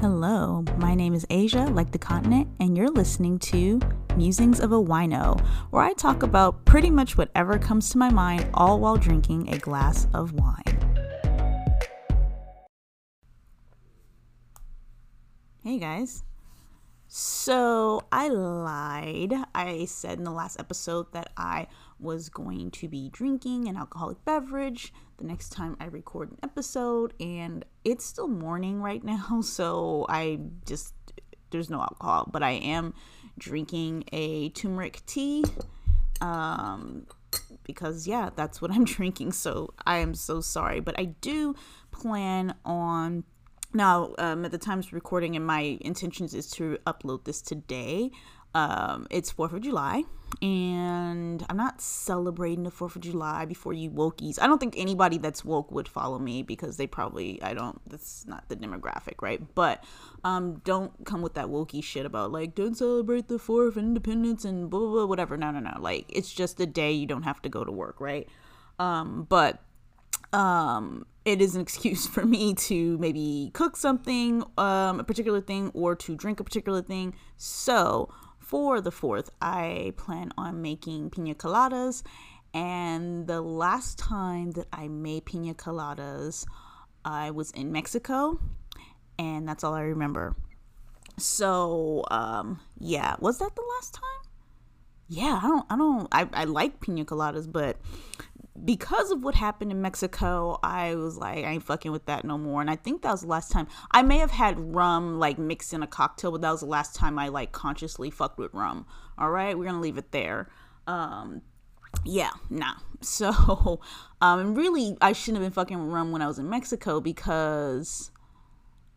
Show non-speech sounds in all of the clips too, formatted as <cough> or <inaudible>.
Hello, my name is Asia, like the continent, and you're listening to Musings of a Wino, where I talk about pretty much whatever comes to my mind, all while drinking a glass of wine. Hey guys. So I lied. I said in the last episode that I was going to be drinking an alcoholic beverage the next time I record an episode, and it's still morning right now, <laughs> so I just there's no alcohol, but I am drinking a turmeric tea. Um, because yeah, that's what I'm <laughs> drinking. So I am so sorry, but I do plan on now um, at the time of recording and my intentions is to upload this today um, it's 4th of July, and I'm not celebrating the 4th of July before you wokies. I don't think anybody that's woke would follow me because they probably, I don't, that's not the demographic, right? But um, don't come with that wokey shit about like, don't celebrate the 4th of Independence and blah, blah, blah, whatever. No, no, no. Like, it's just a day you don't have to go to work, right? Um, but um it is an <laughs> excuse for me to maybe cook something um a particular thing or to drink a particular thing so for the 4th, I plan on making pina coladas. And the last time that I made pina coladas, I was in Mexico. And that's all I remember. So, um, yeah, was that the last time? Yeah, I don't, I don't, I, I like pina coladas, but because of what happened in Mexico, I was like, I ain't fucking with that no more. And I think that was the last time I may have had rum like mixed in a cocktail, but that was the last time I like consciously fucked with rum. All right, we're gonna leave it there. Um, yeah, nah. <laughs> So, um, really, I shouldn't have been fucking with rum when I was in Mexico because,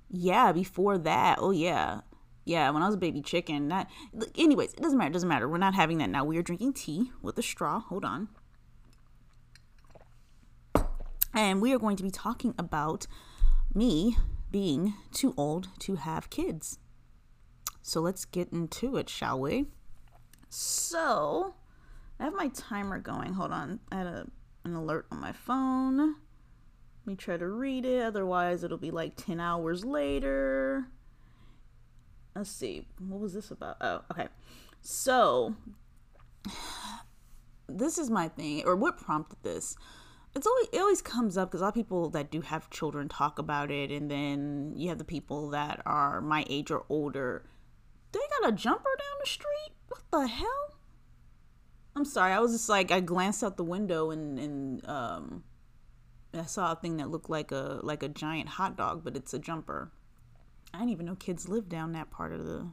yeah, before that, oh yeah, yeah, when I was a baby chicken. That, anyways, it doesn't matter. It doesn't matter. We're not having that now. We are drinking tea with a straw. Hold on. And we are going to be talking about me being too old to have kids. So let's get into it, shall we? So, I have my timer going. Hold on. I had a, an alert on my phone. Let me try to read it. Otherwise, it'll be like 10 hours later. Let's see. What was this about? Oh, okay. So, <sighs> this is my thing, or what prompted this it's always it always comes up because a lot of people that do have children talk about it, and then you have the people that are my age or older. They got a jumper down the street. What the hell? I'm sorry. I was just like I glanced out the window and and um, I saw a thing that looked like a like a giant hot dog, but it's a jumper. I didn't even know kids live down that part of the.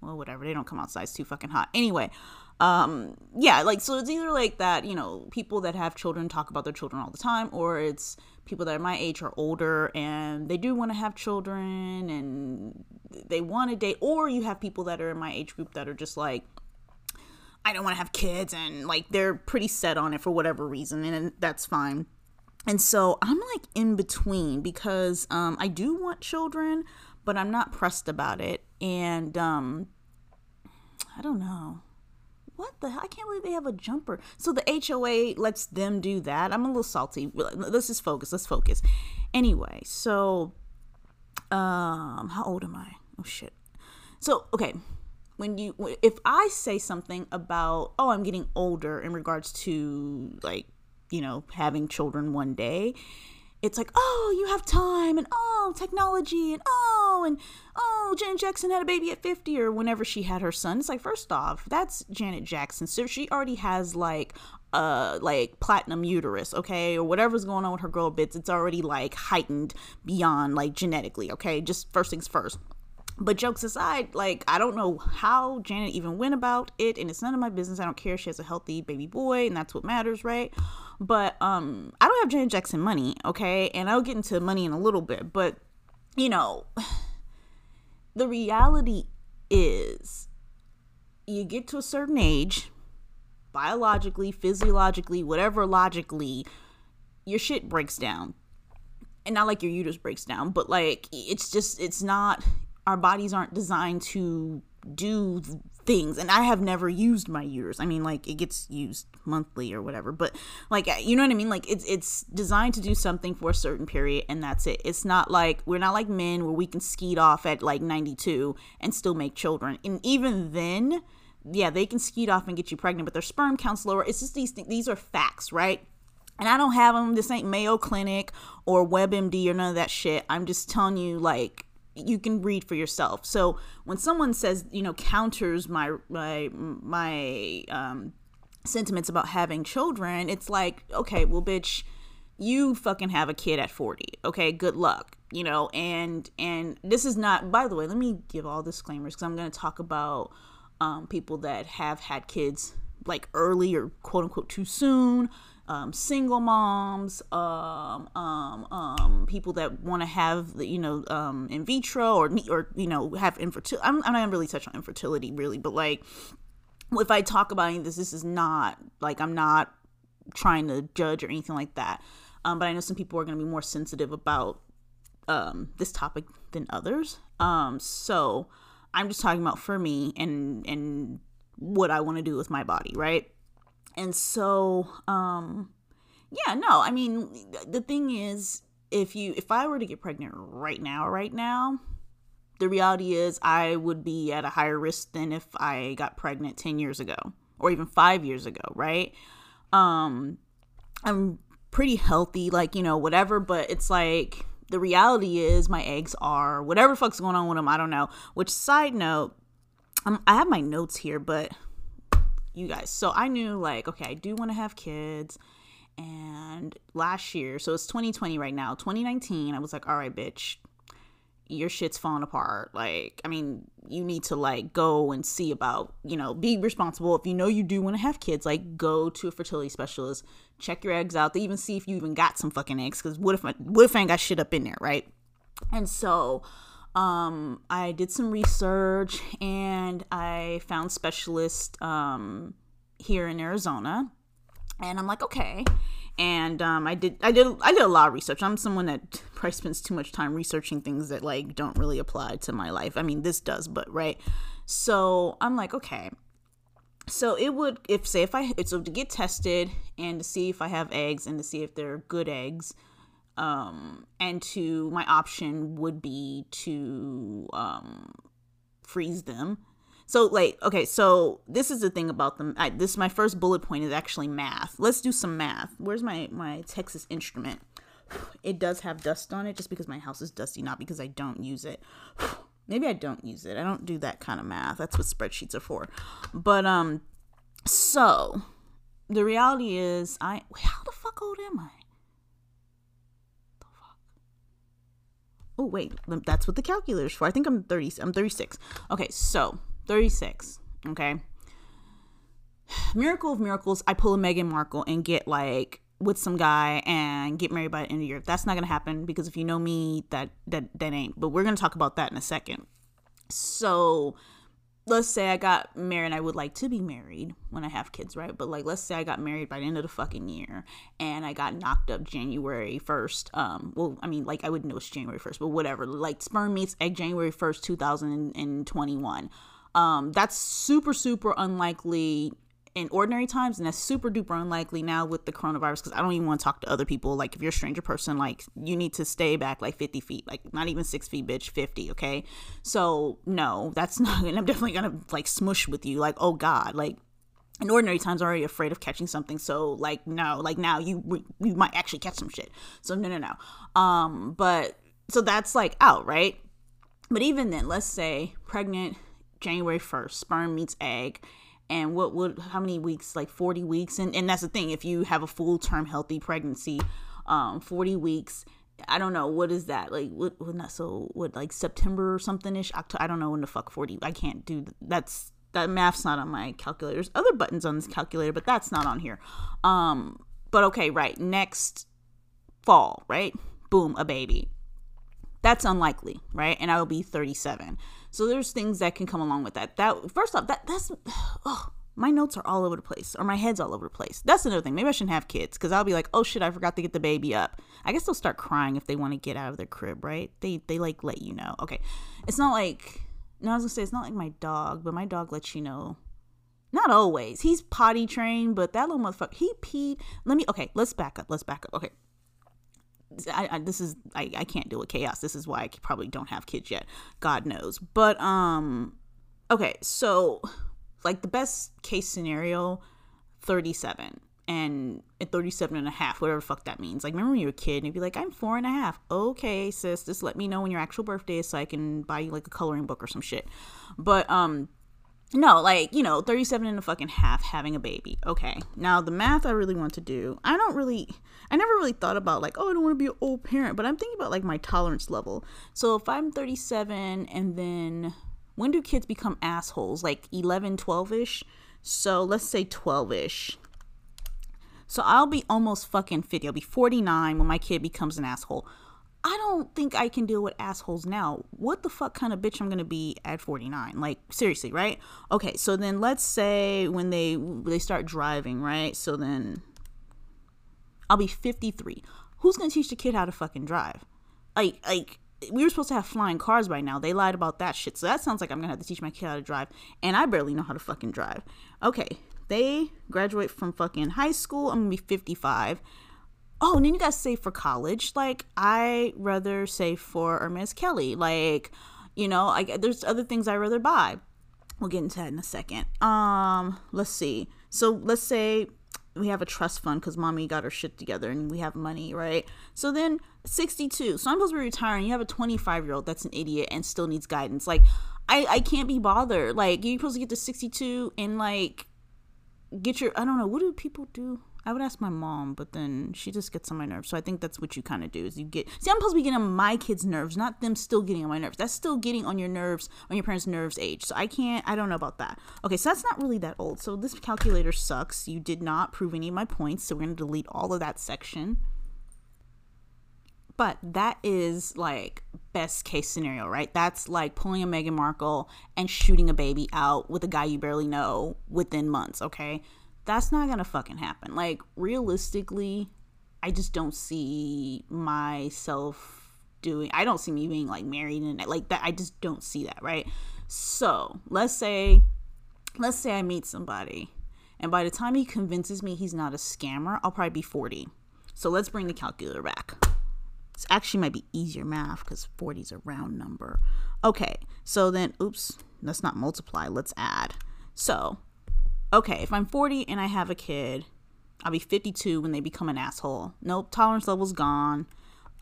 Well, whatever. They don't come outside. It's too fucking hot. Anyway, um yeah like so it's either like that you know people that have children talk about their children all the time or it's people that are my age or older and they do want to have children and they want to date or you have people that are in my age group that are just like i don't want to have kids and like they're pretty set on it for whatever reason and that's fine. And so i'm like in between because um i do want children but i'm not pressed about it and um i don't know what the hell? I can't believe they have a jumper. So the HOA lets them do that. I'm a little salty. Let's just focus. Let's focus. Anyway, so um how old am I? Oh shit. So, okay, when you if I say something about, "Oh, I'm getting older" in regards to like, you know, having children one day, it's like, oh, you have time, and oh, technology, and oh, and oh, Janet Jackson had a baby at 50 or whenever she had her son. It's like, first off, that's Janet Jackson. So she already has like uh like platinum uterus, okay, or whatever's going on with her girl bits, it's already like heightened beyond like genetically, okay? Just first things first. But jokes aside, like I don't know how Janet even went about it, and it's none of my business. I don't care. She has a healthy baby boy, and that's what matters, right? But um, I don't have Janet Jackson money, okay, and I'll get into money in a little bit. But you know, <sighs> the reality is, you get to a certain age, biologically, physiologically, whatever logically, your shit breaks down and not like your uterus breaks down, but like it's just it's not our bodies aren't designed to do things and i have never used my uterus i mean like it gets used monthly or whatever but like you know what i mean? Like it's it's designed to do something for a certain period and that's it. It's not like we're not like men where we can skeet off at like 92 and still make children. And even then yeah they can skeet off and get you pregnant but their sperm count's lower. It's just these things these are facts right? And I don't have them. This ain't Mayo Clinic or WebMD or none of that shit. I'm just telling you, like, you can read for yourself. So when someone says, you know, counters my my my um, sentiments about having children, it's like, okay, well, bitch, you fucking have a kid at 40. Okay, good luck. You know, and and this is not. By the way, let me give all disclaimers because I'm going to talk about um, people that have had kids like early or quote unquote too soon um, single moms, um, um, um, people that want to have, you know, um, in vitro or, or you know, have infertility. I'm, I'm not really touch on infertility really, but like, if I talk about any of this, this is not like I'm not trying to judge or anything like that. Um, but I know some people are going to be more sensitive about this topic than others. So I'm just talking about for me and and what I want to do with my body, right? And so, um, yeah, no, I mean, the thing is, if you, if I were to get pregnant right now, right now, the reality is I would be at a higher risk than if I got pregnant 10 years ago or even five years ago, right? Um, I'm pretty healthy, like, you know, whatever, but it's like, the reality is my eggs are whatever fuck's going on with them. I don't know. Which side note, um, I have my notes here, but you guys. So I knew like, okay, I do want to have kids. And last year, so it's 2020 right now, 2019, I was like, all right, bitch, your shit's falling apart. Like, I mean, you need to like go and see about, you know, be responsible. If you know you do want to have kids, like go to a fertility specialist, check your eggs out. They even see if you even got some fucking eggs. Cause what if I, what if I ain't got shit up in there, right? And so um, I did some research and I found specialists um, here in Arizona, and I'm like, okay. And um, I did, I did, I did a lot of research. I'm someone that <laughs> probably spends too much time researching things that like don't really apply to my life. I mean, this does, but right. So I'm like, okay. So it would, if say, if I, so to get tested and to see if I have eggs and to see if they're good eggs um, and to my option would be to um, freeze them. So like okay, so this is the thing about them. I, this my first bullet point is actually math. Let's do some math. Where's my my Texas instrument? <sighs> It does have dust on it just because my house is dusty, not because I don't use it. <sighs> Maybe I don't use it. I don't do that kind of math. That's what spreadsheets are for. But um so the reality is I how the fuck old am I? Oh wait, that's what the calculator's for. I think I'm 30. I'm 36. Okay, so 36. Okay. <sighs> Miracle of miracles, I pull a Meghan Markle and get like with some guy and get married by the end of the year. That's not gonna happen because if you know me, that that that ain't. But we're gonna talk about that in a second. So let's say I got married, I would like to be married when I have kids, right? But like, let's say I got married by the end of the fucking year and I got knocked up January 1st. Um, well, I mean, like, I wouldn't know it's January 1st, but whatever. Like, sperm meets egg January 1st, 2021. Um, that's super, super unlikely in ordinary times and that's super duper unlikely now with the coronavirus because i don't even want to talk to other people. Like if you're a stranger person like you need to stay back like 50 feet like not even six feet bitch 50 okay? So no that's <laughs> not and i'm definitely gonna like smush with you like oh god like in ordinary times I'm already afraid of catching something so like no like now you you might actually catch some shit. So no no no. Um but so that's like out right? But even then let's say pregnant january 1st sperm meets egg and what would how many weeks like 40 weeks? And and that's the thing if you have a full term healthy pregnancy um 40 weeks i don't know what is that? Like what, what not so what like september or something ish october i don't know when the fuck 40 i can't do that's that math's not on my calculator. There's other buttons on this calculator but that's not on here. Um but okay right next fall right? Boom a baby. That's unlikely right? And i will be 37 so there's things that can come along with that. That first off, that that's <sighs> oh, my notes are all over the place or my head's all over the place. That's another thing. Maybe I shouldn't have kids because I'll be like, oh shit, I forgot to get the baby up. I guess they'll start crying if they want to get out of their crib, right? They they like let you know. Okay, it's not like No, I was gonna say it's not like my dog, but my dog lets you know. Not always. He's potty trained, but that little motherfucker, he peed. Let me. Okay, let's back up. Let's back up. Okay. I, I, this is I, I can't deal with chaos. This is why I probably don't have kids yet. God knows. But um okay, so like the best case scenario 37 and at 37 and a half, whatever fuck that means. Like, remember when you were a kid and you'd be like, I'm four and a half. Okay, sis, just let me know when your actual birthday is so I can buy you like a coloring book or some shit. But, um, no, like, you know, 37 and a fucking half having a baby. Okay. Now, the math I really want to do, I don't really, I never really thought about like, oh, I don't want to be an old parent, but I'm thinking about like my tolerance level. So if I'm 37 and then when do kids become assholes? Like 11, 12 ish? So let's say 12 ish. So I'll be almost fucking 50. I'll be 49 when my kid becomes an asshole. I don't think I can deal with assholes now. What the fuck kind of bitch I'm gonna be at 49? Like seriously, right? Okay, so then let's say when they they start driving, right? So then I'll be 53. Who's gonna teach the kid how to fucking drive? Like like we were supposed to have flying cars by now. They lied about that shit. So that sounds like I'm gonna have to teach my kid how to drive, and I barely know how to fucking drive. Okay, they graduate from fucking high school. I'm gonna be 55. Oh, and then you guys save for college. Like I rather save for Hermes Kelly. Like, you know, I there's other things I rather buy. We'll get into that in a second. Um, let's see. So let's say we have a trust fund because mommy got her shit together and we have money, right? So then 62. So I'm supposed to be retiring. You have a 25 year old that's an idiot and still needs guidance. Like, I, I can't be bothered. Like, you're supposed to get to 62 and like get your, I don't know, what do people do? I would ask my mom, but then she just gets on my nerves. So I think that's what you kind of do is you get. See, I'm supposed to be getting on my kids' nerves, not them still getting on my nerves. That's still getting on your nerves, on your parents' nerves age. So I can't. I don't know about that. Okay, so that's not really that old. So this calculator sucks. You did not prove any of my points, so we're gonna delete all of that section. But that is like best case scenario, right? That's like pulling a Meghan Markle and shooting a baby out with a guy you barely know within months, okay? That's not gonna fucking happen. Like, realistically, I just don't see myself doing, I don't see me being like married and like that. I just don't see that, right? So, let's say, let's say I meet somebody and by the time he convinces me he's not a scammer, I'll probably be 40. So let's bring the calculator back. It's actually might be easier math because 40 is a round number. Okay, so then, oops, let's not multiply, let's add. So, okay, if I'm 40 and I have a kid, I'll be 52 when they become an asshole. Nope, tolerance level's gone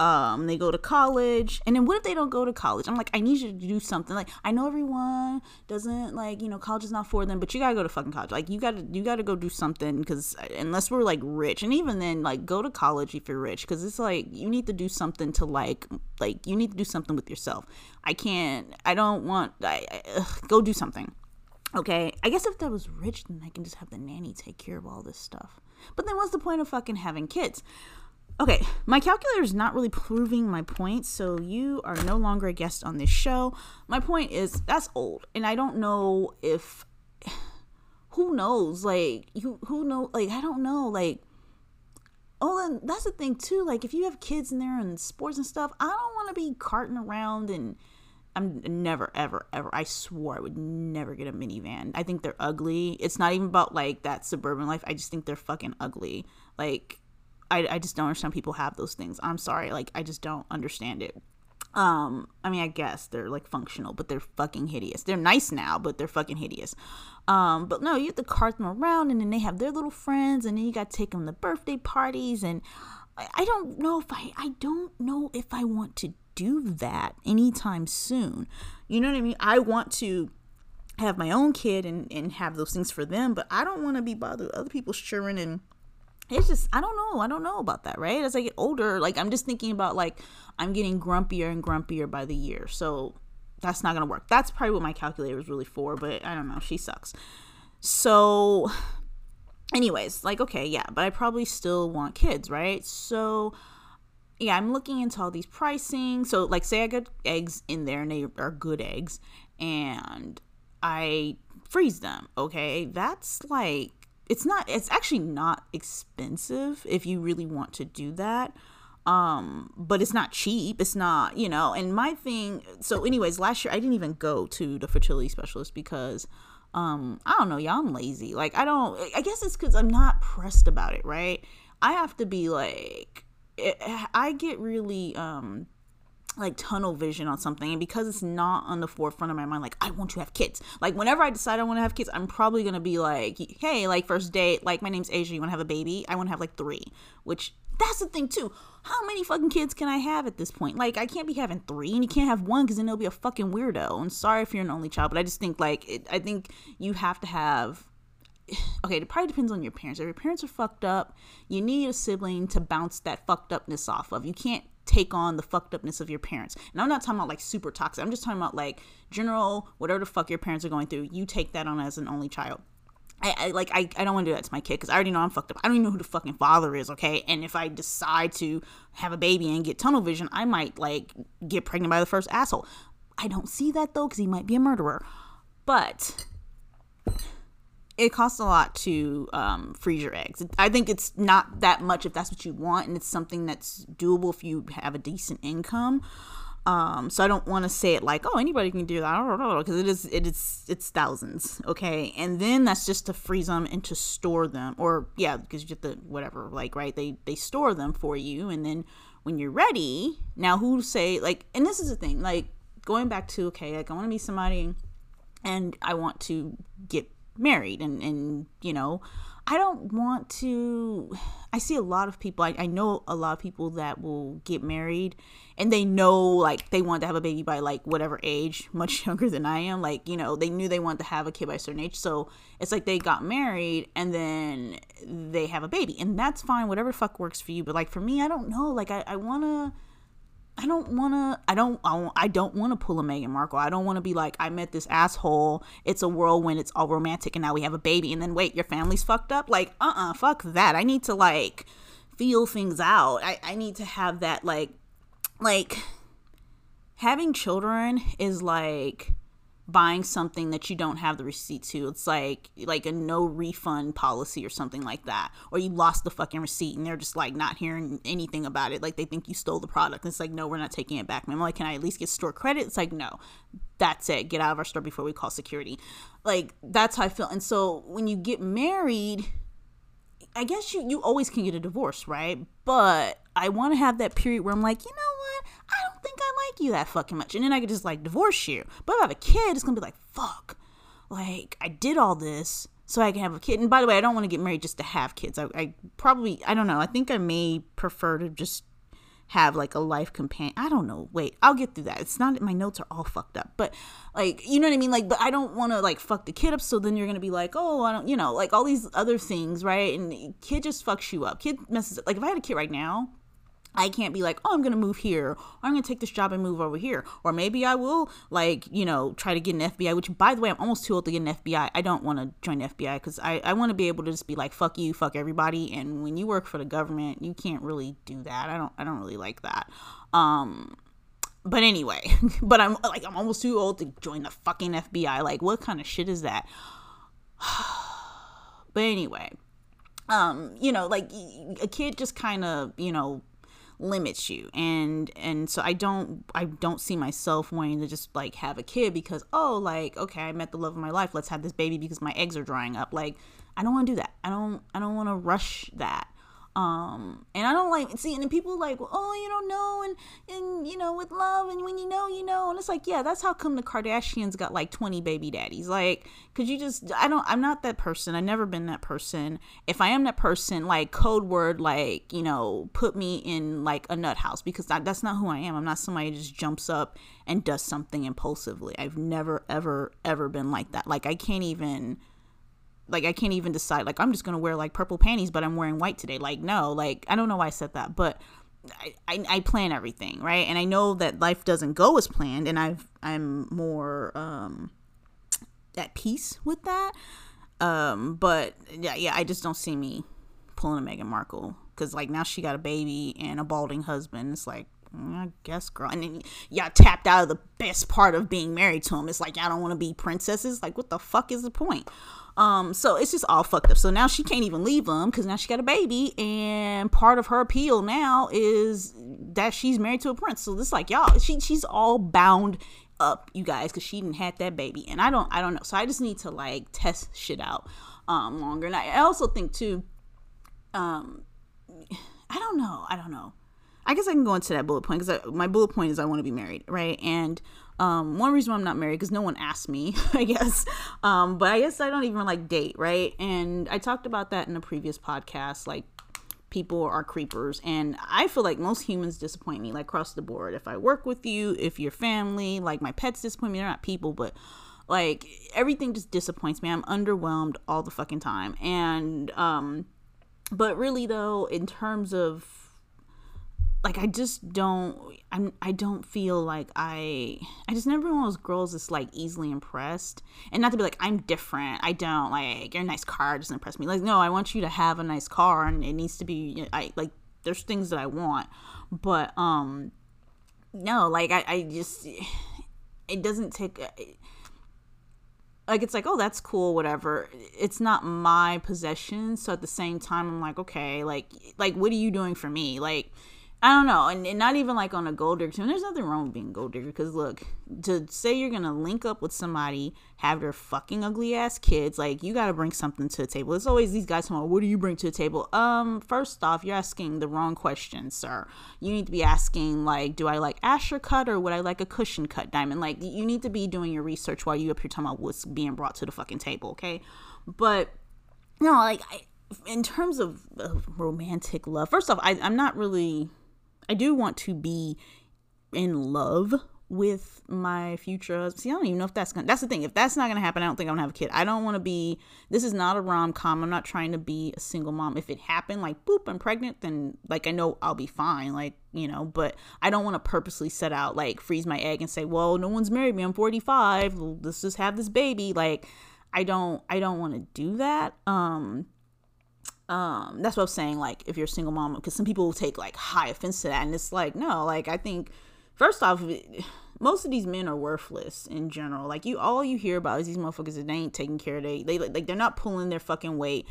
um they go to college and then what if they don't go to college? I'm like i need you to do something. Like i know everyone doesn't like you know college is not for them but you gotta go to fucking college. Like you gotta you gotta go do something because unless we're like rich and even then like go to college if you're rich because it's like you need to do something to like like you need to do something with yourself. I can't i don't want i, I ugh, go do something. Okay i guess if that was rich then i can just have the nanny take care of all this stuff. But then what's the point of fucking having kids Okay, my calculator is not really proving my point, so you are no longer a guest on this show. My point is that's old, and I don't know if <sighs> who knows, like you who know, like I don't know, like oh, and that's the thing too. Like if you have kids in there and sports and stuff, I don't want to be carting around and I'm never ever ever. I swore I would never get a minivan. I think they're ugly. It's not even about like that suburban life. I just think they're fucking ugly. Like I, I just don't understand people have those things. I'm sorry, like I just don't understand it. Um, I mean, I guess they're like functional, but they're fucking hideous. They're nice now, but they're fucking hideous. Um, but no, you have to cart them around, and then they have their little friends, and then you got to take them to birthday parties, and I, I don't know if I, I don't know if I want to do that anytime soon. You know what I mean? I want to have my own kid and, and have those things for them, but I don't want to be bothered with other people's children and it's just i don't know i don't know about that right? As i get older like i'm just thinking about like i'm getting grumpier and grumpier by the year so that's not gonna work. That's probably what my calculator is really for but i don't know she sucks. So anyways like okay yeah but i probably still want kids right? So yeah i'm looking into all these pricing. So like say i got eggs in there and they are good eggs and i freeze them okay? That's like it's not it's actually not expensive if you really want to do that um but it's not cheap it's not you know and my thing so anyways last year i didn't even go to the fertility specialist because um i don't know y'all i'm lazy like i don't i guess it's because i'm not pressed about it right? I have to be like it, i get really um like tunnel vision on something and because it's not on the forefront of my mind like i want to have kids. Like whenever i decide i want to have kids i'm probably gonna be like hey like first date like my name's asia you want to have a baby? I want to have like three which that's the thing too. How many fucking kids can i have at this point? Like i can't be having three and you can't have one because then it'll be a fucking weirdo. And sorry if you're an only child but i just think like it, i think you have to have <sighs> okay, it probably depends on your parents. If your parents are fucked up, you need a sibling to bounce that fucked upness off of. You can't take on the fucked upness of your parents. And I'm not talking about like super toxic. I'm just talking about like general, whatever the fuck your parents are going through, you take that on as an only child. I, I like I, I don't want to do that to my kid because I already know I'm fucked up. I don't even know who the fucking father is, okay? And if I decide to have a baby and get tunnel vision, I might like get pregnant by the first asshole. I don't see that though because he might be a murderer. But it costs a lot to um, freeze your eggs. I think it's not that much if that's what you want, and it's something that's doable if you have a decent income. Um, so I don't want to say it like, oh, anybody can do that, <laughs> because it is, it is, it's thousands, okay. And then that's just to freeze them and to store them, or yeah, because you get the whatever, like right, they they store them for you, and then when you're ready, now who say like, and this is the thing, like going back to okay, like I want to meet somebody, and I want to get married and and you know i don't want to i see a lot of people I, I know a lot of people that will get married and they know like they want to have a baby by like whatever age much <laughs> younger than i am like you know they knew they wanted to have a kid by a certain age. So it's like they got married and then they have a baby and that's fine whatever fuck works for you. But like for me i don't know like i, I want to I don't want to I don't I don't want to pull a Meghan Markle. I don't want to be like I met this asshole. It's a whirlwind. It's all romantic and now we have a baby and then wait, your family's fucked up? Like, uh-uh, fuck that. I need to like feel things out. I I need to have that like like having children is like buying something that you don't have the receipt to. It's like like a no refund policy or something like that. Or you lost the fucking receipt and they're just like not hearing anything about it. Like they think you stole the product. And it's like, no, we're not taking it back. I'm like, can I at least get store credit? It's like, no. That's it. Get out of our store before we call security. Like that's how I feel. And so when you get married, I guess you you always can get a divorce, right? But I want to have that period where I'm like, you know you that fucking much. And then I could just like divorce you. But if I have a kid, it's gonna be like, fuck. Like, I did all this so I can have a kid. And by the way, I don't want to get married just to have kids. I, I probably, I don't know. I think I may prefer to just have like a life companion. I don't know. Wait, I'll get through that. It's not my notes are all fucked up, but like you know what I mean. Like, but I don't want to like fuck the kid up. So then you're gonna be like, oh, I don't, you know, like all these other things, right? And kid just fucks you up. Kid messes. Up. Like if I had a kid right now, I can't be like, oh, I'm gonna move here, or I'm gonna take this job and move over here, or maybe I will like, you know, try to get an FBI. Which, by the way, I'm almost too old to get an FBI. I don't want to join FBI because I I want to be able to just be like, fuck you, fuck everybody. And when you work for the government, you can't really do that. I don't I don't really like that. Um, but anyway, <laughs> but I'm like I'm almost too old to join the fucking FBI. Like, what kind of shit is that? <sighs> but anyway, um, you know, like a kid just kind of, you know limits you. And and so i don't i don't see myself wanting to just like have a kid because oh like okay i met the love of my life. Let's have this baby because my eggs are drying up. Like i don't want to do that. I don't i don't want to rush that um and i don't like see and people like oh you don't know and and you know with love and when you know you know. And it's like yeah that's how come the kardashians got like 20 baby daddies. Like because you just i don't i'm not that person. I've never been that person. If i am that person like code word like you know put me in like a nut house because that, that's not who i am. I'm not somebody who just jumps up and does something impulsively. I've never ever ever been like that. Like i can't even like I can't even decide like I'm just gonna wear like purple panties but I'm wearing white today. Like no, like I don't know why I said that, but I, I, I plan everything, right? And I know that life doesn't go as planned and I've I'm more um at peace with that. Um but yeah, yeah, I just don't see me pulling a Meghan Markle because like now she got a baby and a balding husband. It's like mm, I guess, girl. And then y'all tapped out of the best part of being married to him. It's like y'all don't want to be princesses. Like, what the fuck is the point? Um, so it's just all fucked up. So now she can't even leave him because now she got a baby, and part of her appeal now is that she's married to a prince. So this like y'all, she she's all bound up, you guys, because she didn't had that baby, and I don't I don't know. So I just need to like test shit out um longer, and I also think too, um, I don't know, I don't know. I guess I can go into that bullet point because my bullet point is I want to be married, right? And um, one reason why I'm not married because no one asked me, <laughs> I guess. Um, but I guess I don't even like date, right? And I talked about that in a previous podcast. Like people are creepers, and I feel like most humans disappoint me, like across the board. If I work with you, if your family, like my pets disappoint me. They're not people, but like everything just disappoints me. I'm underwhelmed all the fucking time, and um, but really though, in terms of like I just don't I'm I don't feel like I I just never one of those girls that's like easily impressed. And not to be like I'm different. I don't like your nice car doesn't impress me. Like no, I want you to have a nice car and it needs to be I like there's things that I want. But um no, like I I just it doesn't take like it's like oh that's cool whatever it's not my possession so at the same time i'm like okay like like what are you doing for me like I don't know, and, and, not even like on a gold digger. And there's nothing wrong with being gold digger because look, to say you're gonna link up with somebody, have their fucking ugly ass kids, like you got to bring something to the table. It's always these guys talking, "What do you bring to the table?" Um, first off, you're asking the wrong question, sir. You need to be asking like, "Do I like Asscher cut or would I like a cushion cut diamond?" Like, you need to be doing your research while you up here talking about what's being brought to the fucking table, okay? But no, like I, in terms of, of romantic love, first off, I, I'm not really I do want to be in love with my future husband. See, I don't even know if that's gonna. That's the thing. If that's not gonna happen, I don't think I'm gonna have a kid. I don't want to be. This is not a rom com. I'm not trying to be a single mom. If it happened, like boop, I'm pregnant, then like I know I'll be fine. Like you know, but I don't want to purposely set out like freeze my egg and say, well, no one's married me. I'm 45. Let's just have this baby. Like I don't. I don't want to do that. Um um that's what i'm saying like if you're a single mom because some people will take like high offense to that and it's like no like i think first off most of these men are worthless in general. Like you all you hear about is these motherfuckers that they ain't taking care of they they like they're not pulling their fucking weight.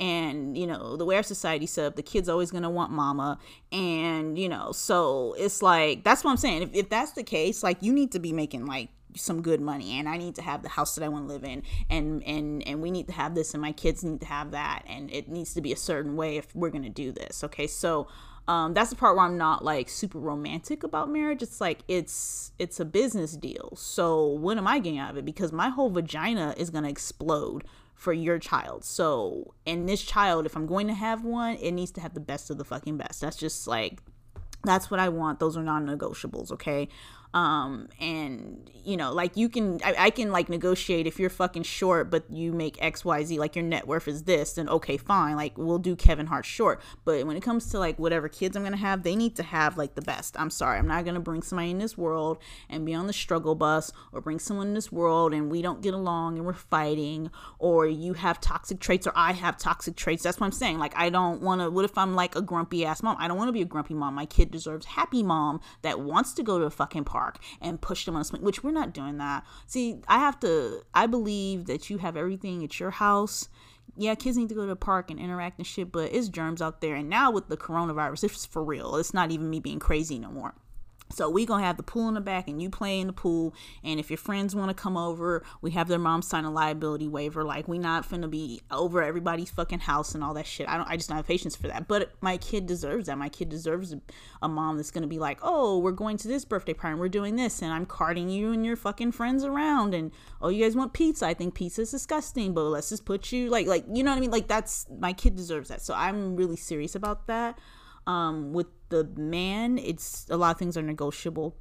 And you know the way our society set up the kid's always gonna want mama. And you know so it's like that's what i'm saying. If, if that's the case like you need to be making like some good money and I need to have the house that I want to live in and and and we need to have this and my kids need to have that and it needs to be a certain way if we're going to do this. Okay? So um, that's the part where I'm not like super romantic about marriage. It's like it's it's a business deal. So what am I getting out of it? Because my whole vagina is gonna explode for your child. So and this child, if I'm going to have one, it needs to have the best of the fucking best. That's just like that's what I want. Those are non-negotiables. Okay um and you know like you can I, I, can like negotiate if you're fucking short but you make xyz like your net worth is this then okay fine like we'll do kevin hart short. But when it comes to like whatever kids i'm gonna have they need to have like the best. I'm sorry i'm not gonna bring somebody in this world and be on the struggle bus or bring someone in this world and we don't get along and we're fighting or you have toxic traits or i have toxic traits. That's what i'm saying. Like i don't want to what if i'm like a grumpy ass mom? I don't want to be a grumpy mom. My kid deserves happy mom that wants to go to a fucking park park and push them on a swing, which we're not doing that. See, I have to, I believe that you have everything at your house. Yeah, kids need to go to the park and interact and shit, but it's germs out there. And now with the coronavirus, it's for real. It's not even me being crazy no more. So we gonna have the pool in the back, and you play in the pool. And if your friends want to come over, we have their mom sign a liability waiver. Like we not finna be over everybody's fucking house and all that shit. I don't. I just don't have patience for that. But my kid deserves that. My kid deserves a mom that's gonna be like, oh, we're going to this birthday party, and we're doing this, and I'm carting you and your fucking friends around. And oh, you guys want pizza? I think pizza is disgusting, but let's just put you like, like you know what I mean? Like that's my kid deserves that. So I'm really serious about that. Um, with the man, it's a lot of things are negotiable.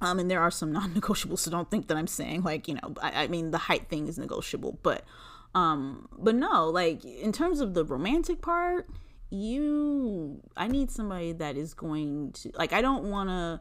Um, and there are some <laughs> non-negotiables, so don't think that I'm saying like you know, I, I mean the height thing is negotiable, but um, but no, like in terms of the romantic part, you, I need somebody that is going to like. I don't want to.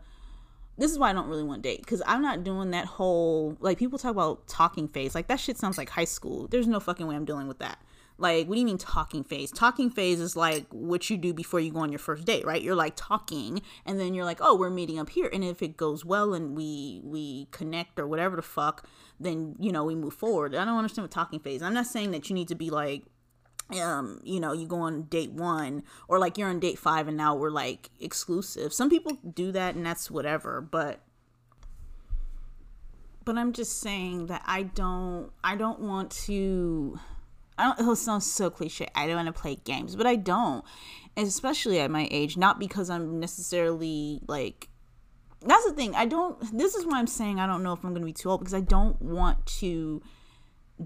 This is why I don't really want to date because I'm not doing that whole like people talk about talking phase. Like that shit sounds like high school. There's no fucking way I'm dealing with that. Like, what do you mean talking phase? Talking phase is like what you do before you go on your first date, right? You're like talking, and then you're like, oh, we're meeting up here, and if it goes well and we we connect or whatever the fuck, then you know we move forward. I don't understand what talking phase. I'm not saying that you need to be like um you know you go on date one or like you're on date five and now we're like exclusive some people do that and that's whatever but but i'm just saying that i don't i don't want to i don't it sounds so cliche i don't want to play games but i don't especially at my age not because i'm necessarily like that's the thing i don't this is why i'm saying i don't know if i'm gonna be too old because i don't want to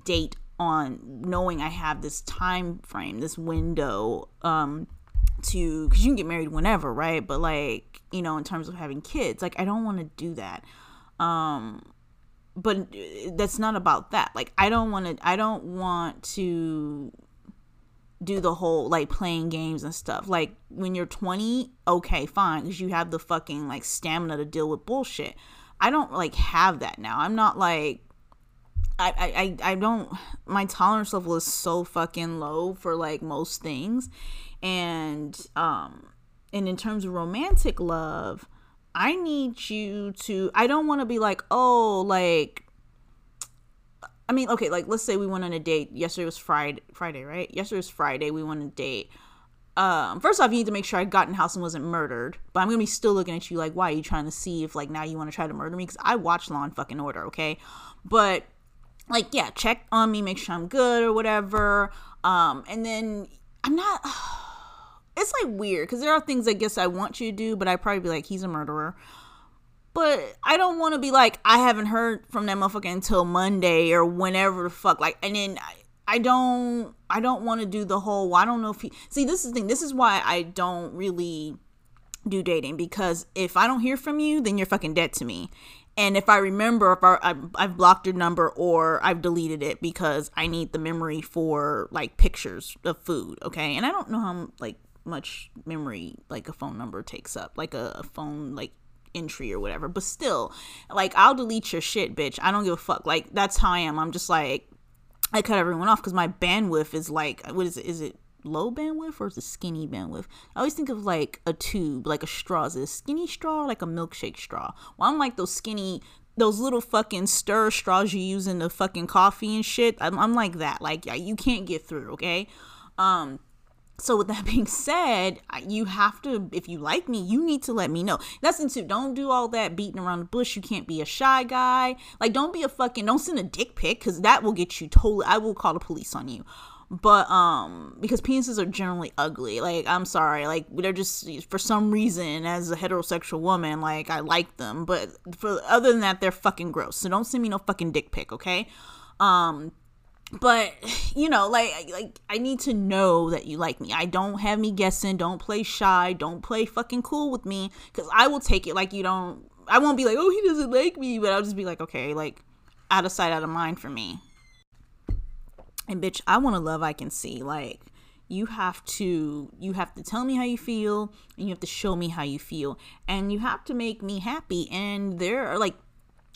date on knowing I have this time frame, this window um to cuz you can get married whenever, right? But like, you know, in terms of having kids, like I don't want to do that. Um but that's not about that. Like I don't want to I don't want to do the whole like playing games and stuff. Like when you're 20, okay, fine, cuz you have the fucking like stamina to deal with bullshit. I don't like have that now. I'm not like I, I, I don't my tolerance level is so fucking low for like most things and um and in terms of romantic love i need you to i don't want to be like oh like i mean okay like let's say we went on a date yesterday was friday friday right yesterday was friday we went on a date um, first off, you need to make sure I got in house and wasn't murdered. But I'm gonna be still looking at you like, why are you trying to see if like now you want to try to murder me? Because I watch Law and Fucking Order, okay? But like yeah check on me make sure i'm good or whatever um and then i'm not <sighs> it's like weird because there are things i guess i want you to do but I'd probably be like he's a murderer but i don't want to be like i haven't heard from that motherfucker until monday or whenever the fuck like and then I, I don't I don't want to do the whole I don't know if he see this is the thing this is why I don't really do dating because if I don't hear from you then you're fucking dead to me and if I remember, if I, I've blocked your number or I've deleted it because I need the memory for like pictures of food, okay? And I don't know how like much memory like a phone number takes up, like a, a phone like entry or whatever. But still, like I'll delete your shit, bitch. I don't give a fuck. Like that's how I am. I'm just like I cut everyone off because my bandwidth is like what is it? Is it low bandwidth or is it skinny bandwidth? I always think of like a tube, like a straw. Is it a skinny straw like a milkshake straw? Well, I'm like those skinny, those little fucking stir straws you use in the fucking coffee and shit. I'm, I'm like that. Like you can't get through. Okay. Um. So with that <laughs> being said, you have to, if you like me, you need to let me know. That's into don't do all that beating around the bush. You can't be a shy guy. Like don't be a fucking don't send a dick pic because that will get you totally. I will call the police on you but um because penises are generally ugly like i'm sorry like they're just for some reason as a heterosexual woman like i like them but for other than that they're fucking gross so don't send me no fucking dick pic okay um but you know like like i need to know that you like me. I don't have me guessing. Don't play shy. Don't play fucking cool with me. Because i will take it. Like you don't i won't be like oh he doesn't like me. But i'll just be like okay like out of sight out of mind for me. And bitch, I want to love I can see. Like you have to you have to tell me how you feel and you have to show me how you feel. And you have to make me happy. And there are like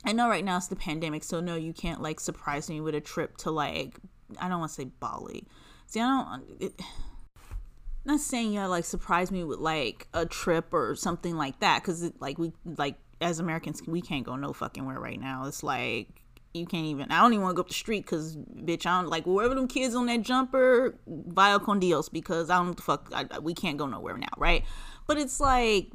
I know right now it's the pandemic, so no, you can't like surprise me with a trip to like I don't want to say Bali. See, I don't. Uh, it, <sighs> not saying gotta like surprise me with like a trip or something like that, because like we like as Americans we can't go no fucking where right now. It's like you can't even. I don't even want to go up the street because, bitch, I don't like wherever them kids on that jumper, via con Dios, because I don't the fuck. I, we can't go nowhere now, right? But it's like,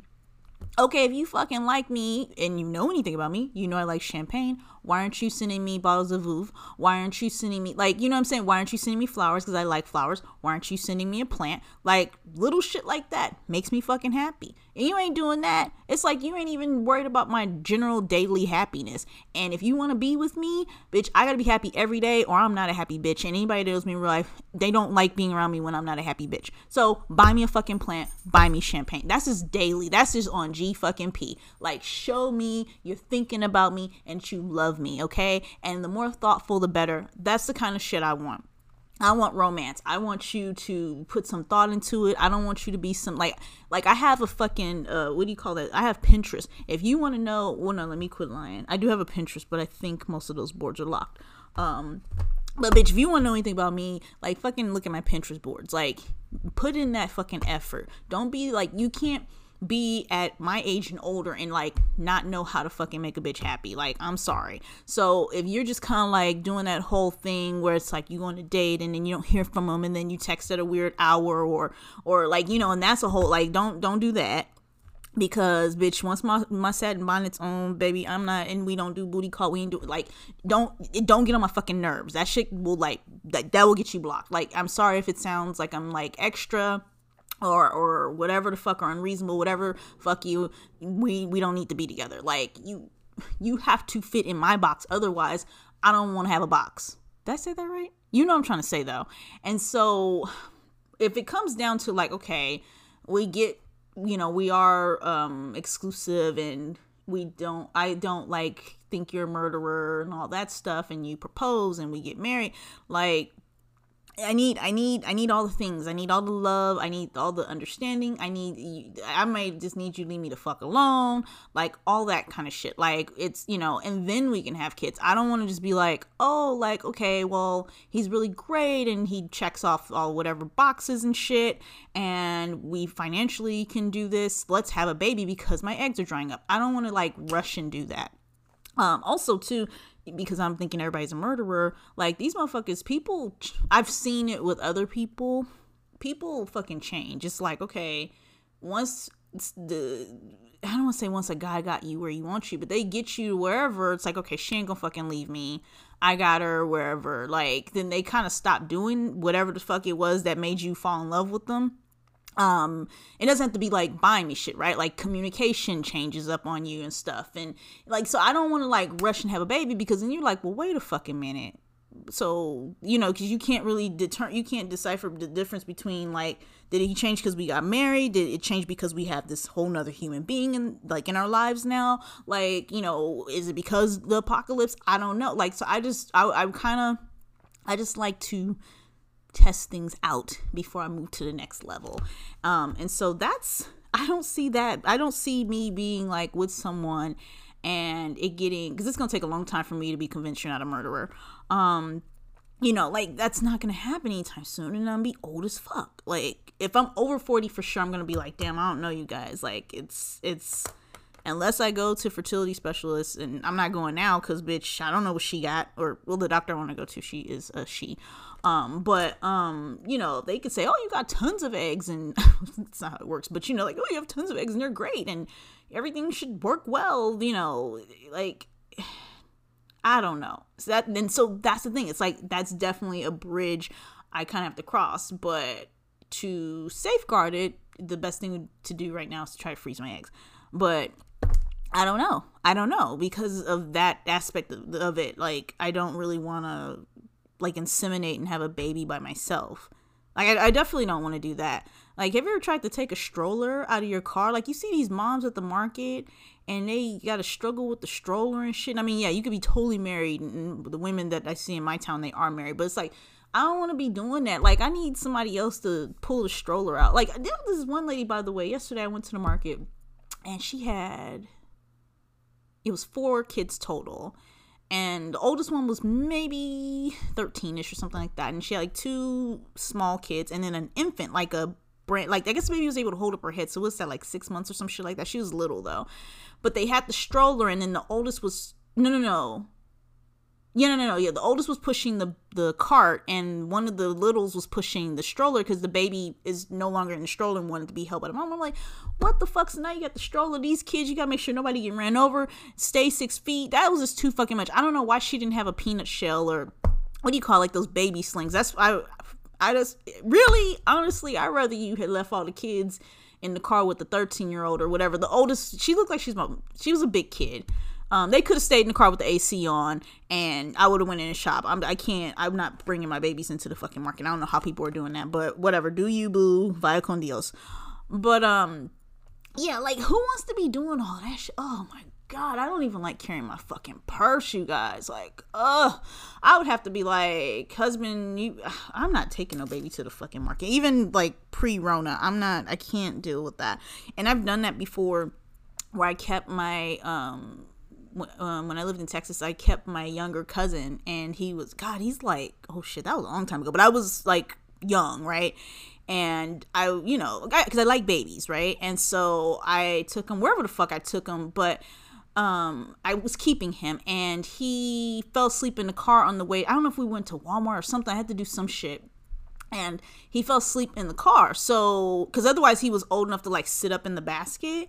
okay, if you fucking like me and you know anything about me, you know I like champagne. Why aren't you sending me bottles of Veuve? Why aren't you sending me like you know what I'm saying? Why aren't you sending me flowers? Because I like flowers. Why aren't you sending me a plant? Like little shit like that makes me fucking happy. And you ain't doing that. It's like you ain't even worried about my general daily happiness. And if you want to be with me, bitch, I gotta be happy every day, or I'm not a happy bitch. And anybody that knows me in real life, they don't like being around me when I'm not a happy bitch. So buy me a fucking plant, buy me champagne. That's just daily. That's just on G fucking P. Like show me you're thinking about me and you love of me, okay? And the more thoughtful, the better. That's the kind of shit I want. I want romance. I want you to put some thought into it. I don't want you to be some like like I have a fucking uh what do you call that? I have Pinterest. If you want to know, well no, let me quit lying. I do have a Pinterest, but I think most of those boards are locked. Um But bitch, if you want to know anything about me, like fucking look at my Pinterest boards. Like put in that fucking effort. Don't be like you can't be at my age and older and like not know how to fucking make a bitch happy. Like, I'm sorry. So if you're just kind of like doing that whole thing where it's like you go on a date and then you don't <laughs> hear from them and then you text at a weird hour or or like you know, and that's a whole like don't don't do that because bitch once my my satin bonnet's on baby i'm not and we don't do booty call we ain't do like don't don't get on my fucking nerves that shit will like that, that will get you blocked like i'm sorry if it sounds like i'm like extra or or whatever the fuck or unreasonable whatever fuck you. We we don't need to be together. Like you you have to fit in my box. Otherwise i don't want to have a box. Did i say that right? You know i'm trying to say though. And so if it comes down to like okay we get you know we are um exclusive and we don't i don't like think you're a murderer and all that stuff and you propose and we get married like I need, I need, I need all the things. I need all the love. I need all the understanding. I need, I might just need you leave me the fuck alone. Like all that kind of shit. Like it's, you know, and then we can have kids. I don't want to just be like, oh, like, okay, well, he's really great and he checks off all whatever boxes and shit. And we financially can do this. Let's have a baby because my eggs are drying up. I don't want to like rush and do that. Um, also, too, because I'm thinking everybody's a murderer. Like these motherfuckers, people, I've seen it with other people. People fucking change. It's like, okay, once the, I don't want to say once a guy got you where you want you, but they get you wherever, it's like, okay, she ain't gonna fucking leave me. I got her wherever. Like, then they kind of stop doing whatever the fuck it was that made you fall in love with them um it doesn't have to be like buying me shit right? Like communication changes up on you and stuff. And like so i don't want to like rush and have a baby because then you're like well wait a fucking minute. So you know because you can't really deter you can't decipher the difference between like did he change because we got married? Did it change because we have this whole nother human being in like in our lives now? Like you know is it because the apocalypse? I don't know. Like so i just i, I kind of i just like to test things out before I move to the next level. Um, and so that's, I don't see that. I don't see me being like with someone and it getting, because it's going to take a long time for me to be convinced you're not a murderer. Um, you know, like that's not gonna happen anytime soon, and I'm be old as fuck. Like, if I'm over 40 for sure, I'm gonna be like, damn, I don't know you guys. Like, it's it's unless I go to fertility specialists, and I'm not going now because bitch, I don't know what she got, or well, the doctor I want to go to, she is a she. Um, but um, you know, they could say, "Oh, you got tons of eggs," and <laughs> that's not how it works. But you know, like, "Oh, you have tons of eggs and they're great, and everything should work well." You know, like <sighs> I don't know. So that then, so that's the thing. It's like that's definitely a bridge I kind of have to cross. But to safeguard it, the best thing to do right now is to try to freeze my eggs. But I don't know. I don't know because of that aspect of, of it. Like, I don't really want to like inseminate and have a baby by myself. Like I, I definitely don't want to do that. Like have you ever tried to take a stroller out of your car? Like you see these moms at the market and they got to struggle with the stroller and shit. I mean, yeah, you could be totally married and the women that I see in my town they are married, but it's like I don't want to be doing that. Like I need somebody else to pull the stroller out. Like there was one lady by the way, yesterday I went to the market and she had it was four kids total. And the oldest one was maybe 13ish or something like that. And she had like two small kids and then an infant like a brand like i guess maybe was able to hold up her head. So was that like six months or some shit like that? She was little though. But they had the stroller and then the oldest was no no no yeah, no, no, no. Yeah, the oldest was pushing the the cart, and one of the littles was pushing the stroller because the baby is no longer in the stroller and wanted to be held by the mom. I'm like, what the fuck? So now you got the stroller. These kids, you gotta make sure nobody get ran over. Stay six feet. That was just too fucking much. I don't know why she didn't have a peanut shell or what do you call it, like those baby slings. That's I. I just really, honestly, I'd rather you had left all the kids in the car with the 13 year old or whatever. The oldest, she looked like she's my, she was a big kid. Um, they could have stayed in the car with the AC on, and I would have went in and shop. I'm, I can't. I'm not bringing my babies into the fucking market. I don't know how people are doing that, but whatever. Do you boo? Via con Dios. But um, yeah, like who wants to be doing all that shit? Oh my god, I don't even like carrying my fucking purse, you guys. Like, ugh, I would have to be like, husband, you, <sighs> I'm not taking no baby to the fucking market. Even like pre-Rona, I'm not. I can't deal with that. And I've done that before, where I kept my um um, when I lived in Texas, I kept my younger cousin, and he was God. He's like, oh shit, that was a long time ago, but I was like young, right? And I, you know, because I, I like babies, right? And so I took him wherever the fuck I took him, but um I was keeping him and he fell asleep in the car on the way. I don't know if we went to Walmart or something. I had to do some shit. And he fell asleep in the car. So, because otherwise he was old enough to like sit up in the basket.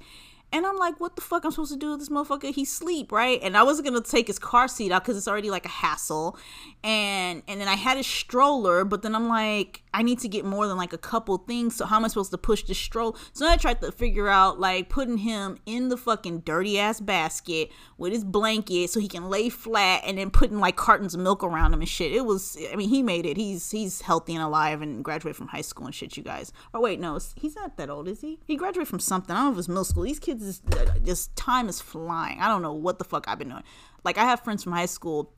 And I'm like, what the fuck I'm supposed to do with this motherfucker? He sleep, right? And I wasn't gonna take his car seat out because it's already like a hassle. And and then I had his stroller, but then I'm like, I need to get more than like a couple things. So how am I supposed to push the stroller? So I tried to figure out like putting him in the fucking dirty ass basket with his blanket so he can lay flat and then putting like cartons of milk around him and shit. It was I mean, he made it. He's he's healthy and alive and graduated from high school and shit, you guys. Or wait, no, he's not that old, is he? He graduated from something. I don't know if it was middle school. These kids is just time is flying. I don't know what the fuck I've been doing. Like I have friends from high school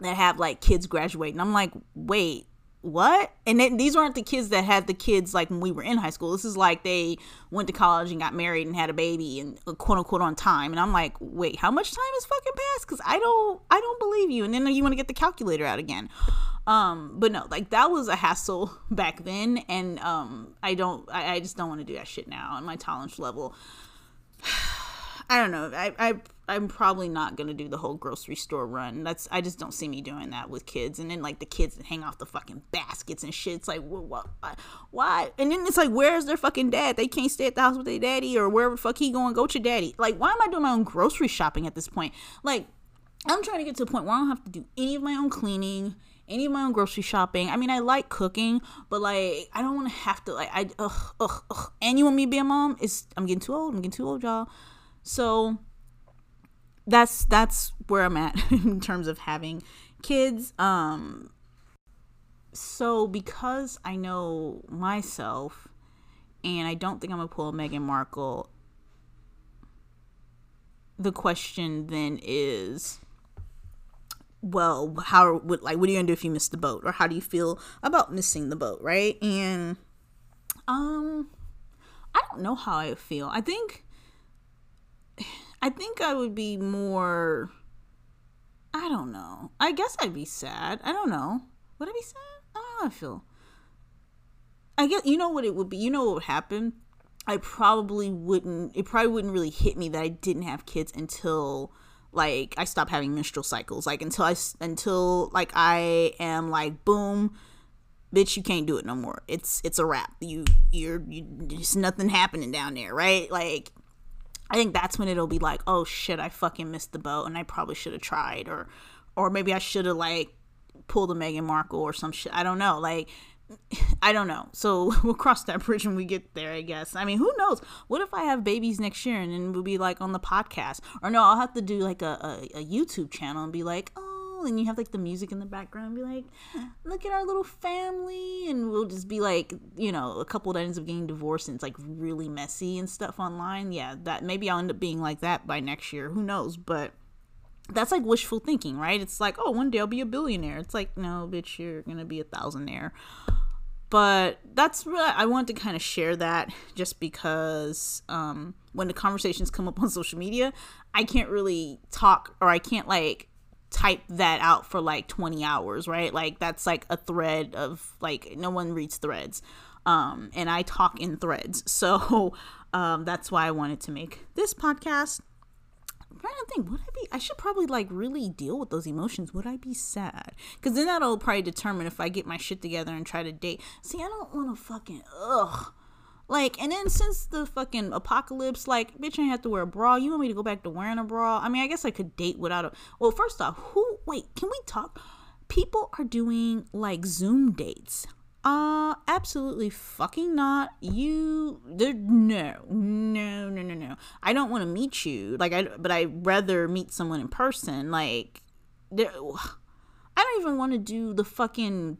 that have like kids graduating. I'm like, wait, what? And then these aren't the kids that had the kids like when we were in high school. This is like they went to college and got married and had a baby and uh, quote unquote on time. And I'm like, wait, how much time has fucking passed? Because I don't, I don't believe you. And then you want to get the calculator out again. Um, but no, like that was a hassle back then, and um, I don't, I, I just don't want to do that shit now. And my tolerance level I don't know. I, I I'm probably not gonna do the whole grocery store run. That's I just don't see me doing that with kids. And then like the kids that hang off the fucking baskets and shit. It's like what, what why? And then it's like where's their fucking dad? They can't stay at the house with their daddy or wherever the fuck he going. Go to daddy. Like why am I doing my own grocery shopping at this point? Like I'm trying to get to a point where I don't have to do any of my own cleaning any of my own grocery shopping. I mean, I like cooking, but like, I don't want to have to like, I ugh, ugh, ugh. And you want me to be a mom? It's I'm getting too old. I'm getting too old, y'all. So that's that's where I'm at <laughs> in terms of having kids. Um so because I know myself and I don't think I'm gonna pull Meghan Markle, the question then is well, how would like what are you gonna do if you miss the boat? Or how do you feel about missing the boat, right? And um I don't know how I feel. I think I think I would be more. I don't know. I guess I'd be sad. I don't know. Would I be sad? I don't know how I feel. I guess you know what it would be. You know what would happen. I probably wouldn't. It probably wouldn't really hit me that I didn't have kids until like I stop having menstrual cycles. Like until I until like I am like boom, bitch, you can't do it no more. It's it's a wrap. You you're you, there's nothing happening down there, right? Like I think that's when it'll be like, oh shit, I fucking missed the boat and I probably should have tried or or maybe I should have like pulled a Meghan Markle or some shit. I don't know. Like <laughs> I don't know. So <laughs> we'll cross that bridge when we get there, I guess. I mean, who knows? What if I have babies next year and then we'll be like on the podcast? Or no, I'll have to do like a, a, a YouTube channel and be like, oh, and you have like the music in the background be like look at our little family and we'll just be like you know a couple that ends up getting divorced and it's like really messy and stuff online yeah that maybe i'll end up being like that by next year who knows but that's like wishful thinking right it's like oh one day i'll be a billionaire it's like no bitch you're gonna be a thousandaire but that's really i want to kind of share that just because um when the conversations come up on social media i can't really talk or i can't like type that out for like 20 hours, right? Like that's like a thread of like no one reads threads. Um and I talk in threads. <laughs> So um that's why I wanted to make this podcast. I'm trying to think, would I be I should probably like really deal with those emotions. Would I be sad? Cuz then that'll probably determine if I get my shit together and try to date. See, I don't want to fucking ugh like, and then since the fucking apocalypse, like, bitch, I have to wear a bra. You want me to go back to wearing a bra? I mean, I guess I could date without a. Well, first off, who? Wait, can we talk? People are doing like Zoom dates. Uh, absolutely fucking not. You, no, no, no, no, no. I don't want to meet you. Like, I, but I'd rather meet someone in person. Like, there, I don't even want to do the fucking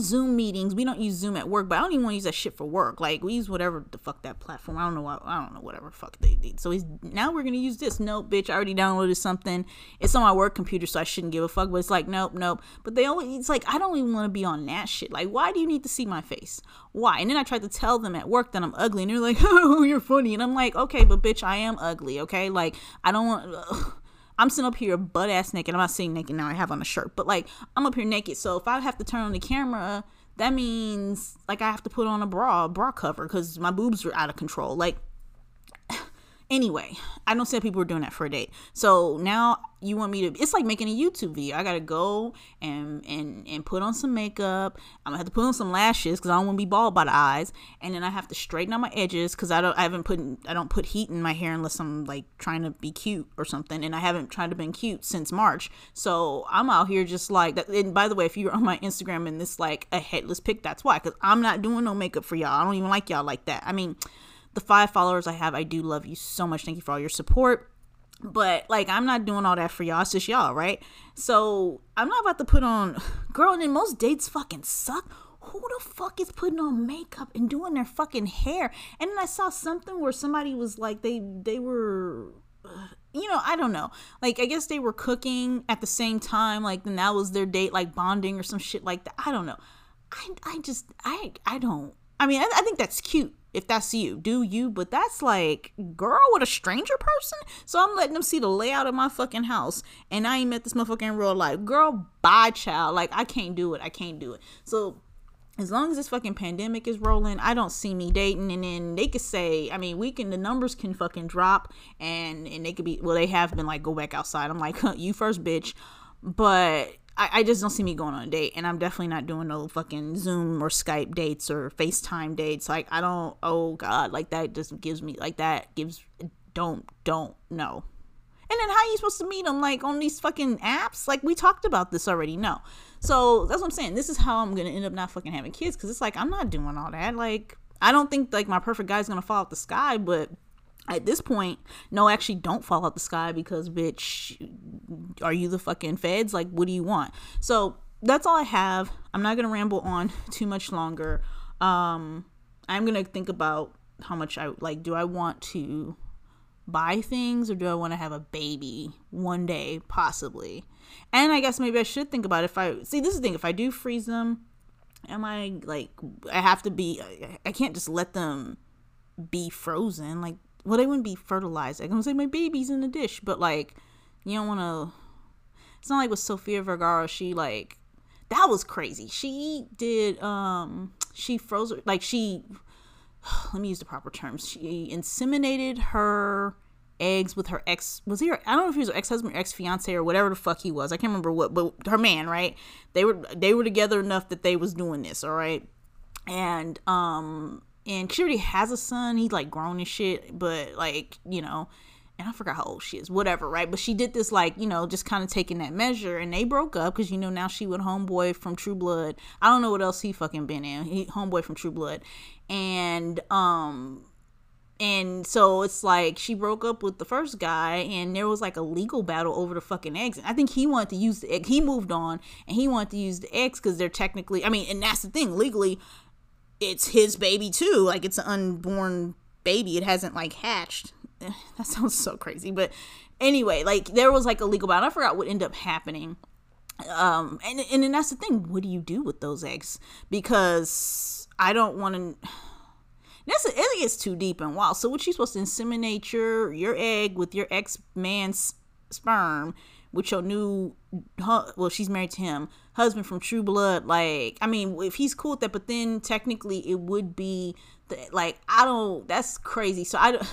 Zoom meetings. We don't use Zoom at work, but I don't even want to use that shit for work. Like we use whatever the fuck that platform. I don't know. What, I don't know whatever fuck they did. So he's now we're gonna use this. Nope, bitch. I already downloaded something. It's on my work computer, so I shouldn't give a fuck. But it's like nope, nope. But they always. It's like I don't even want to be on that shit. Like why do you need to see my face? Why? And then I tried to tell them at work that I'm ugly, and they're like, <laughs> oh, you're funny, and I'm like, okay, but bitch, I am ugly. Okay, like I don't want. Ugh I'm sitting up here butt ass naked. I'm not sitting naked now. I have on a shirt, but like I'm up here naked. So if I have to turn on the camera, that means like I have to put on a bra, bra cover, because my boobs are out of control. Like Anyway, I don't see people are doing that for a date. So now you want me to it's like making a YouTube video. I gotta go and and and put on some makeup. I'm gonna have to put on some lashes because I don't want to be bald by the eyes. And then I have to straighten out my edges because I don't I haven't put I don't put heat in my hair unless I'm like trying to be cute or something. And I haven't tried to be cute since March. So I'm out here just like that. And by the way, if you're on my Instagram and this like a headless pic, that's why. Because I'm not doing no makeup for y'all. I don't even like y'all like that. I mean the five followers I have, I do love you so much. Thank you for all your support. But like, I'm not doing all that for y'all. It's just y'all, right? So I'm not about to put on, <sighs> girl. And then most dates fucking suck. Who the fuck is putting on makeup and doing their fucking hair? And then I saw something where somebody was like, they they were <sighs> you know, I don't know. Like, I guess they were cooking at the same time. Like, then that was their date, like bonding or some shit like that. I don't know. I, I just, I, I don't. I mean, I, I think that's cute if that's you, do you? But that's like, girl, with a stranger person? So I'm letting them see the layout of my fucking house. And I ain't met this motherfucker in real life. Girl, bye, child. Like, I can't do it. I can't do it. So as long as this fucking pandemic is rolling, I don't see me dating. And then they could say, I mean, we can, the numbers can fucking drop and, and they could be, well, they have been like, go back outside. I'm like, huh, <laughs> you first, bitch. But I, I just don't see me going on a date, and I'm definitely not doing no fucking Zoom or Skype dates or FaceTime dates. Like I don't. Oh God, like that just gives me like that gives. Don't don't no. And then how are you supposed to meet them? Like on these fucking apps? Like we talked about this already. No. So that's what I'm saying. This is how I'm gonna end up not fucking having kids because it's like I'm not doing all that. Like I don't think like my perfect guy's gonna fall out the sky, but at this point, no, actually don't fall out the sky because, bitch, are you the fucking feds? Like, what do you want? So that's all I have. I'm not gonna ramble on <laughs> too much longer. Um, I'm gonna think about how much I like. Do I want to buy things or do I want to have a baby one day, possibly? And I guess maybe I should think about if I see this is the thing. If I do freeze them, am I like I have to be? I can't just let them be frozen. Like well, they wouldn't be fertilized. I'm gonna say my baby's in the dish, but like, you don't want to. It's not like with Sofia Vergara. She like that was crazy. She did um she froze her like she. <sighs> Let me use the proper terms. She inseminated her eggs with her ex was he her, I don't know if he was her ex husband or ex fiance or whatever the fuck he was. I can't remember what, but her man, right? They were they were together enough that they was doing this, all right. And um and she already has a son. He's like grown and shit, but like you know, and I forgot how old she is, whatever, right? But she did this like you know, just kind of taking that measure, and they broke up because you know now she with homeboy from True Blood. I don't know what else he fucking been in. He homeboy from True Blood, and um. And so it's like she broke up with the first guy, and there was like a legal battle over the fucking eggs. And I think he wanted to use the egg. He moved on, and he wanted to use the eggs because they're technically. I mean, and that's the thing. Legally, it's his baby too. Like it's an unborn baby. It hasn't like hatched. That <laughs> sounds so crazy, but anyway, like there was like a legal battle. I forgot what ended up happening. Um, and and then that's the thing. What do you do with those eggs? Because I don't want to. <sighs> That's it gets too deep and wild. So what you supposed to inseminate your your egg with your ex man's sperm with your new well she's married to him husband from true blood like i mean if he's cool with that but then technically it would be the, like i don't that's crazy so i <laughs>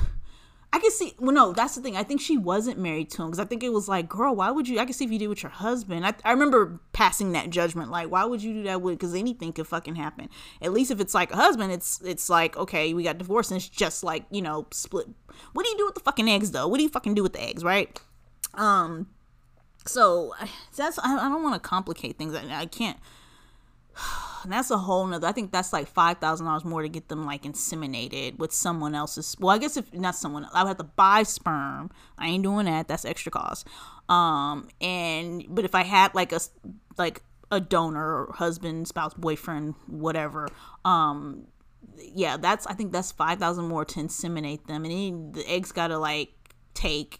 I can see. Well, no, that's the thing. I think she wasn't married to him because I think it was like, girl, why would you? I can see if you did with your husband. I, I remember passing that judgment. Like, why would you do that with? Because anything could fucking happen. At least if it's like a husband, it's it's like okay, we got divorced and it's just like you know split. What do you do with the fucking eggs though? What do you fucking do with the eggs, right? Um, so that's I, I don't want to complicate things. I, I can't. <sighs> that's a whole nother. I think that's like five thousand dollars more to get them like inseminated with someone else's. Well, I guess if not someone, I would have to buy sperm. I ain't doing that. That's extra cost. Um, and but if I had like a like a donor, husband, spouse, boyfriend, whatever, um, yeah, that's I think that's five thousand more to inseminate them, and then the eggs gotta like take,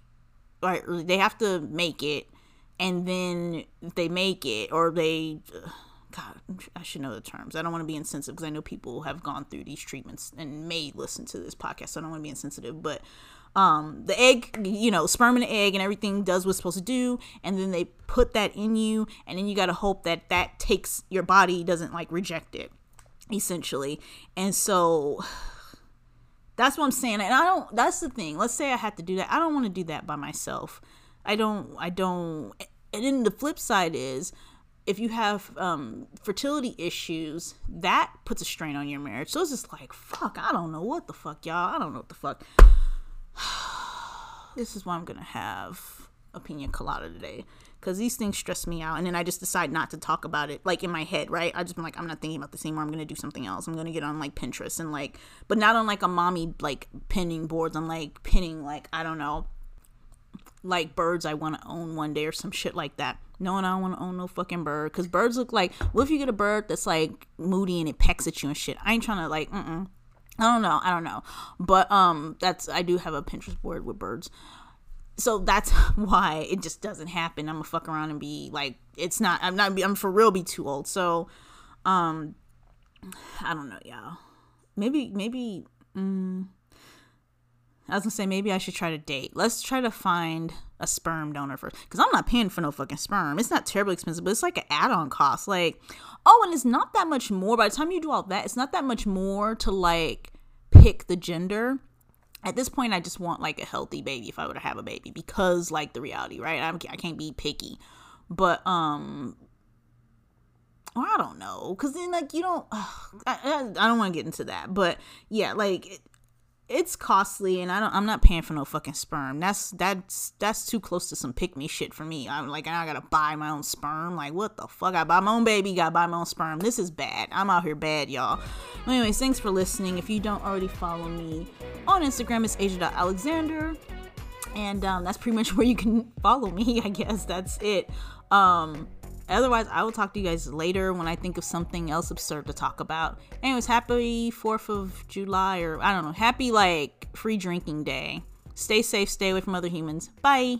right? They have to make it and then they make it or they god i should know the terms. I don't want to be insensitive because i know people have gone through these treatments and may listen to this podcast so i don't want to be insensitive but um the egg you know sperm and egg and everything does what's supposed to do and then they put that in you and then you got to hope that that takes your body doesn't like reject it essentially. And so <sighs> that's what i'm saying and i don't that's the thing. Let's say i had to do that. I don't want to do that by myself i don't i don't and then the flip side is if you have um, fertility issues, that puts a strain on your marriage. So it's just like, fuck, I don't know what the fuck, y'all. I don't know what the fuck. <sighs> this is why I'm gonna have a pina colada today because these things stress me out and then i just decide not to talk about it like in my head right i just been like i'm not thinking about this anymore i'm gonna do something else i'm gonna get on like pinterest and like but not on like a mommy like pinning boards on like pinning like i don't know like birds I want to own one day or some shit like that. No, and I don't want to own no fucking bird because birds look like. What if you get a bird that's like moody and it pecks at you and shit? I ain't trying to like. Mm-mm. I don't know. I don't know. But um, that's I do have a Pinterest board with birds. So that's <laughs> why it just doesn't happen. I'm gonna fuck around and be like, it's not. I'm not. I'm for real. Be too old. So, um, I don't know, y'all. Maybe, maybe. Mm, I was gonna say maybe I should try to date. Let's try to find a sperm donor first, because I'm not paying for no fucking sperm. It's not terribly expensive, but it's like an add-on cost. Like, oh, and it's not that much more. By the time you do all that, it's not that much more to like pick the gender. At this point, I just want like a healthy baby if I were to have a baby, because like the reality, right? I'm, I can't be picky, but um, or I don't know, because then like you don't. <sighs> I, I, I don't want to get into that, but yeah, like. It, it's costly and I don't I'm not paying for no fucking sperm. That's that's that's too close to some pick me shit for me. I'm like I gotta buy my own sperm. Like what the fuck? I buy my own baby, gotta buy my own sperm. This is bad. I'm out here bad, y'all. anyways, thanks for listening. If you don't already follow me on Instagram, it's Asia.Alexander. And um, that's pretty much <laughs> where you can follow me, I guess. That's it. Um Otherwise, I will talk to you guys later when I think of something else absurd to talk about. Anyways, happy 4th of July, or I don't know, happy like free drinking day. Stay safe, stay away from other humans. Bye.